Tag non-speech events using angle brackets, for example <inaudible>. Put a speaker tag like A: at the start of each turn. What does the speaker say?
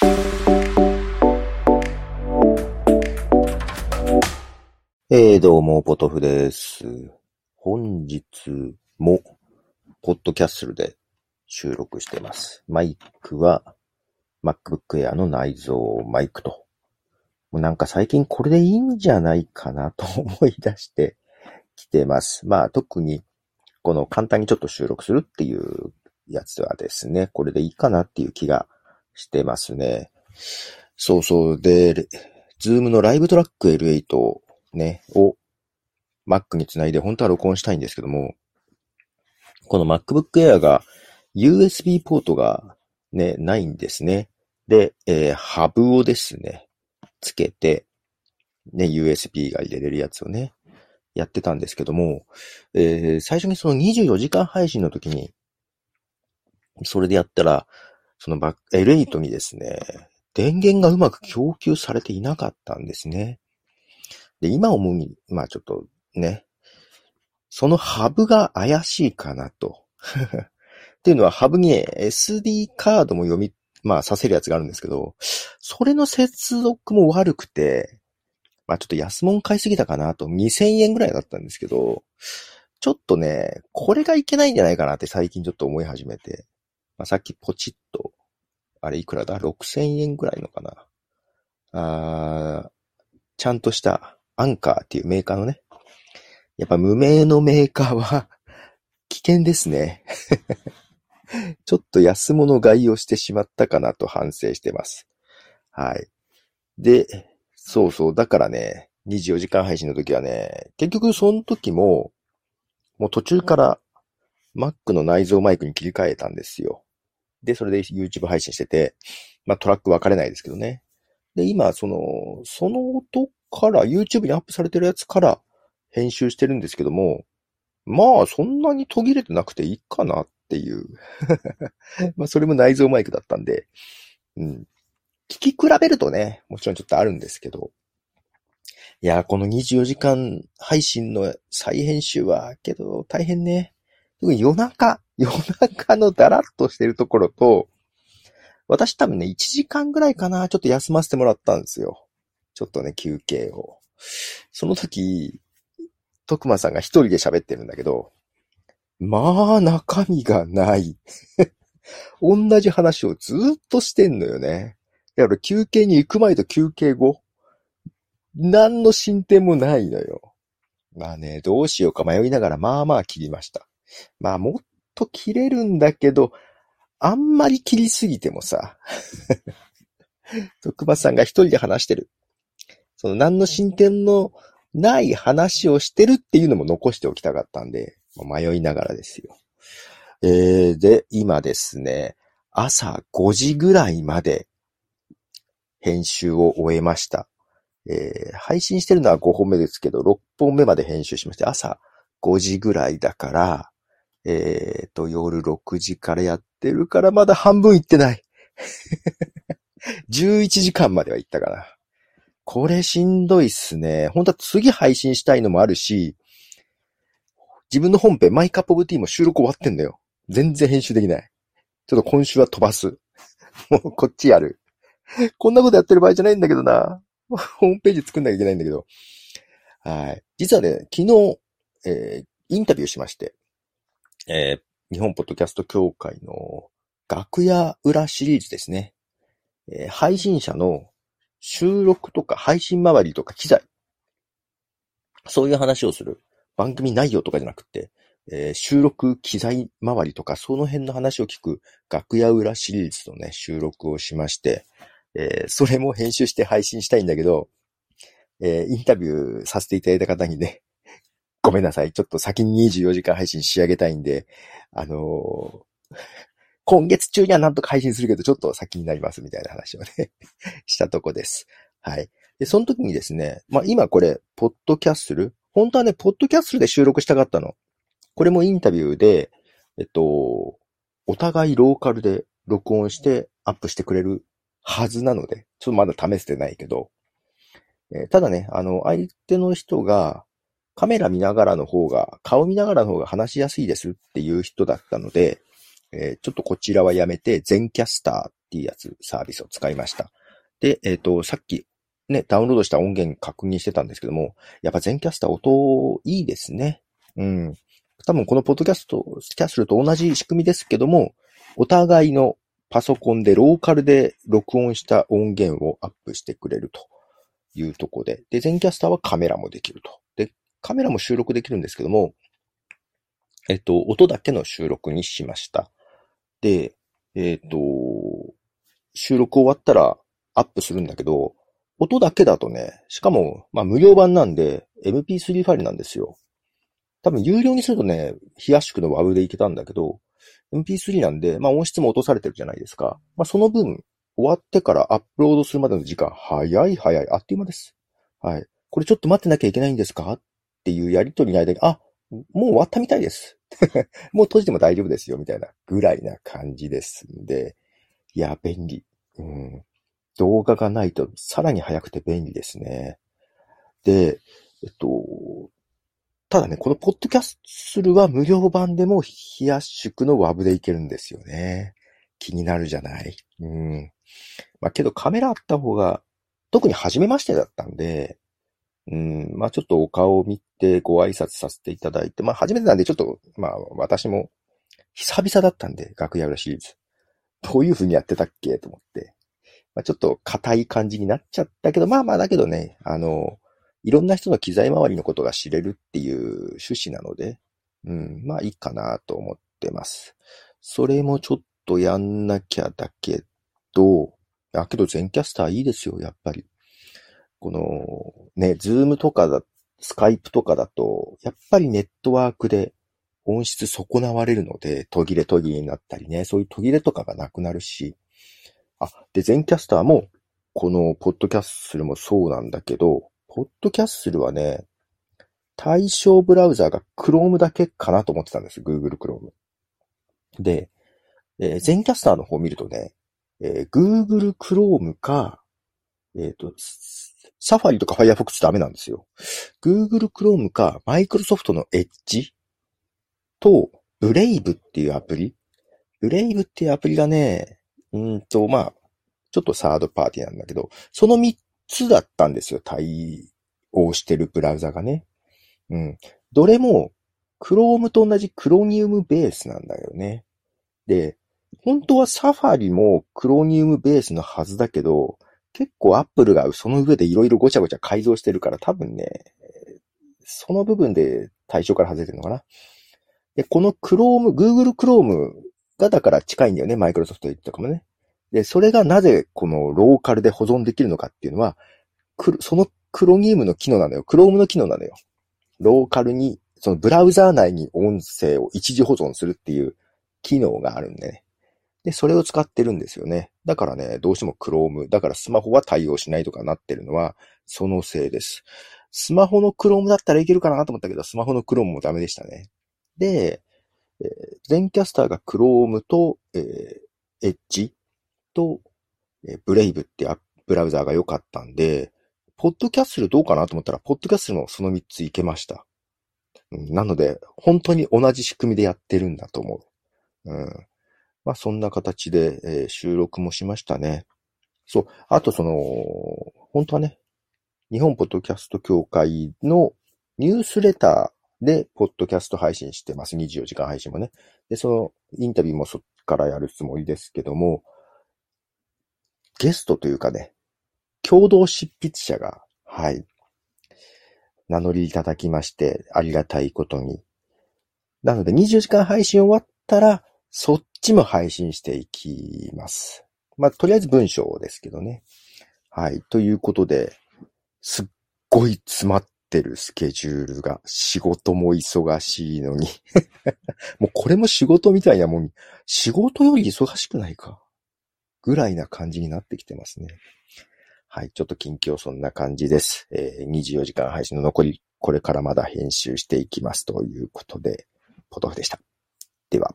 A: えー、どうも、ポトフです。本日も、ポッドキャッスルで収録してます。マイクは、MacBook Air の内蔵マイクと。もうなんか最近これでいいんじゃないかなと思い出して <laughs> きてます。まあ特に、この簡単にちょっと収録するっていうやつはですね、これでいいかなっていう気がしてますね。そうそう。で、ズームのライブトラック L8 をね、を Mac につないで本当は録音したいんですけども、この MacBook Air が USB ポートがね、ないんですね。で、えーハブをですね、つけて、ね、USB が入れれるやつをね、やってたんですけども、えー最初にその24時間配信の時に、それでやったら、そのバック L8 にですね、電源がうまく供給されていなかったんですね。で、今思うに、まあちょっとね、そのハブが怪しいかなと。<laughs> っていうのはハブに SD カードも読み、まあさせるやつがあるんですけど、それの接続も悪くて、まあちょっと安物買いすぎたかなと、2000円ぐらいだったんですけど、ちょっとね、これがいけないんじゃないかなって最近ちょっと思い始めて、まあさっきポチッと、あれいくらだ ?6000 円ぐらいのかなあーちゃんとしたアンカーっていうメーカーのね、やっぱ無名のメーカーは <laughs> 危険ですね。<laughs> ちょっと安物買いをしてしまったかなと反省してます。はい。で、そうそう、だからね、24時間配信の時はね、結局その時も、もう途中から Mac の内蔵マイクに切り替えたんですよ。で、それで YouTube 配信してて、まあトラック分かれないですけどね。で、今、その、その音から YouTube にアップされてるやつから編集してるんですけども、まあ、そんなに途切れてなくていいかなっていう。<laughs> まあ、それも内蔵マイクだったんで、うん。聞き比べるとね、もちろんちょっとあるんですけど、いや、この24時間配信の再編集は、けど大変ね。夜中、<laughs> 夜中のダラッとしてるところと、私多分ね、1時間ぐらいかな、ちょっと休ませてもらったんですよ。ちょっとね、休憩を。その時、徳間さんが一人で喋ってるんだけど、まあ、中身がない。<laughs> 同じ話をずっとしてんのよね。だから休憩に行く前と休憩後、何の進展もないのよ。まあね、どうしようか迷いながら、まあまあ切りました。まあ、もっと切れるんだけど、あんまり切りすぎてもさ、徳間さんが一人で話してる。その何の進展のない話をしてるっていうのも残しておきたかったんで、迷いながらですよ。えー、で、今ですね、朝5時ぐらいまで編集を終えました。えー配信してるのは5本目ですけど、6本目まで編集しまして、朝5時ぐらいだから、えっ、と、夜6時からやってるから、まだ半分いってない。<laughs> 11時間までは行ったかな。これしんどいっすね。本当は次配信したいのもあるし、自分の本編、マイカップオブティーも収録終わってんだよ。全然編集できない。ちょっと今週は飛ばす。<laughs> もうこっちやる。こんなことやってる場合じゃないんだけどな。ホームページ作んなきゃいけないんだけど。はい。実はね、昨日、えーインタビューしまして、えー日本ポッドキャスト協会の楽屋裏シリーズですね。えー配信者の収録とか配信周りとか機材。そういう話をする。番組内容とかじゃなくて、えー収録機材周りとか、その辺の話を聞く楽屋裏シリーズのね、収録をしまして、えーそれも編集して配信したいんだけど、えーインタビューさせていただいた方にね、ごめんなさい。ちょっと先に24時間配信仕上げたいんで、あのー今月中にはなんとか配信するけど、ちょっと先になりますみたいな話をね、<laughs> したとこです。はい。で、その時にですね、まあ今これ、ポッドキャッスル？本当はね、ポッドキャッスルで収録したかったの。これもインタビューで、えっと、お互いローカルで録音してアップしてくれるはずなので、ちょっとまだ試せてないけど、えーただね、あの、相手の人がカメラ見ながらの方が、顔見ながらの方が話しやすいですっていう人だったので、えーちょっとこちらはやめて、全キャスターっていうやつ、サービスを使いました。で、えっ、ー、と、さっきね、ダウンロードした音源確認してたんですけども、やっぱ全キャスター音いいですね。うん。多分このポッドキャスト、キャスルと同じ仕組みですけども、お互いのパソコンでローカルで録音した音源をアップしてくれるというとこで、で、全キャスターはカメラもできると。カメラも収録できるんですけども、えっと、音だけの収録にしました。で、えっと、収録終わったらアップするんだけど、音だけだとね、しかも、まあ無料版なんで MP3 ファイルなんですよ。多分有料にするとね、冷やしくの WAV でいけたんだけど、MP3 なんで、まあ音質も落とされてるじゃないですか。まあその分、終わってからアップロードするまでの時間、早い早い、あっという間です。はい。これちょっと待ってなきゃいけないんですかっていうやりとりの間に、あ、もう終わったみたいです。<laughs> もう閉じても大丈夫ですよ、みたいなぐらいな感じですんで、いや、便利。うん。動画がないとさらに早くて便利ですね。で、えっと、ただね、このポッドキャストは無料版でも冷圧縮の WAV でいけるんですよね。気になるじゃない？うん。まあけどカメラあった方が、特に初めましてだったんで、うん、まあちょっとお顔を見てご挨拶させていただいて、まあ初めてなんでちょっと、まあ私も久々だったんで、楽屋裏シリーズ。どういう風にやってたっけ？と思って。まあちょっと硬い感じになっちゃったけど、まあまあだけどね、あの、いろんな人の機材周りのことが知れるっていう趣旨なので、うん、まあいいかなと思ってます。それもちょっとやんなきゃだけど、だけど Zencastr いいですよ、やっぱり。この、ね、ズームとかだ、スカイプとかだと、やっぱりネットワークで音質損なわれるので、途切れ途切れになったりね、そういう途切れとかがなくなるし、あ、で、 Zencastr も、この Podcastle もそうなんだけど、 Podcastle はね、対象ブラウザーが Chrome だけかなと思ってたんです。Google Chrome。で、えー、全キャスターの方を見るとね、えー、Google Chrome か、えっ、ー、と、サファリとか Firefox ダメなんですよ。Google Chrome か Microsoft の Edge と Brave っていうアプリ。Brave っていうアプリがね、うんと、まあ、ちょっとサードパーティーなんだけど、その3つだったんですよ。対応してるブラウザがね。うん。どれも、Chrome と同じ Chromium ベースなんだよね。で、本当はサファリも Chromium ベースのはずだけど、結構 Apple がその上でいろいろごちゃごちゃ改造してるから多分ね、その部分で対象から外れてるのかな。で、この Chrome、Google Chrome がだから近いんだよね、マイクロソフトとかもね。で、それがなぜこのローカルで保存できるのかっていうのは、そのクロニウムの機能なのよ。クロームの機能なのよ。ローカルに、そのブラウザー内に音声を一時保存するっていう機能があるんでね。で、それを使ってるんですよね。だからね、どうしても Chrome、だからスマホは対応しないとかなってるのは、そのせいです。スマホの Chrome だったらいけるかなと思ったけど、スマホの Chrome もダメでしたね。で、えー、全キャスターが Chrome と、えー、Edge と、えー、Brave ってブラウザーが良かったんで、ポッドキャッスルどうかなと思ったら、ポッドキャッスルもその3ついけました。なので、本当に同じ仕組みでやってるんだと思う。うん。まあ、そんな形で、えー、収録もしましたね。そう。あと、その、本当はね、日本ポッドキャスト協会のニュースレターで、ポッドキャスト配信してます。24時間配信もね。で、そのインタビューもそっからやるつもりですけども、ゲストというかね、共同執筆者が、はい、名乗りいただきまして、ありがたいことに。なので、24時間配信終わったら、そっちも配信していきます。まあ、とりあえず文章ですけどね。はい。ということで、すっごい詰まってるスケジュールが、仕事も忙しいのに <laughs> もうこれも仕事みたいなもん、仕事より忙しくないか。ぐらいな感じになってきてますね。はい。ちょっと近況そんな感じです。えー、24時間配信の残り、これからまだ編集していきますということで、ポトフでした。では。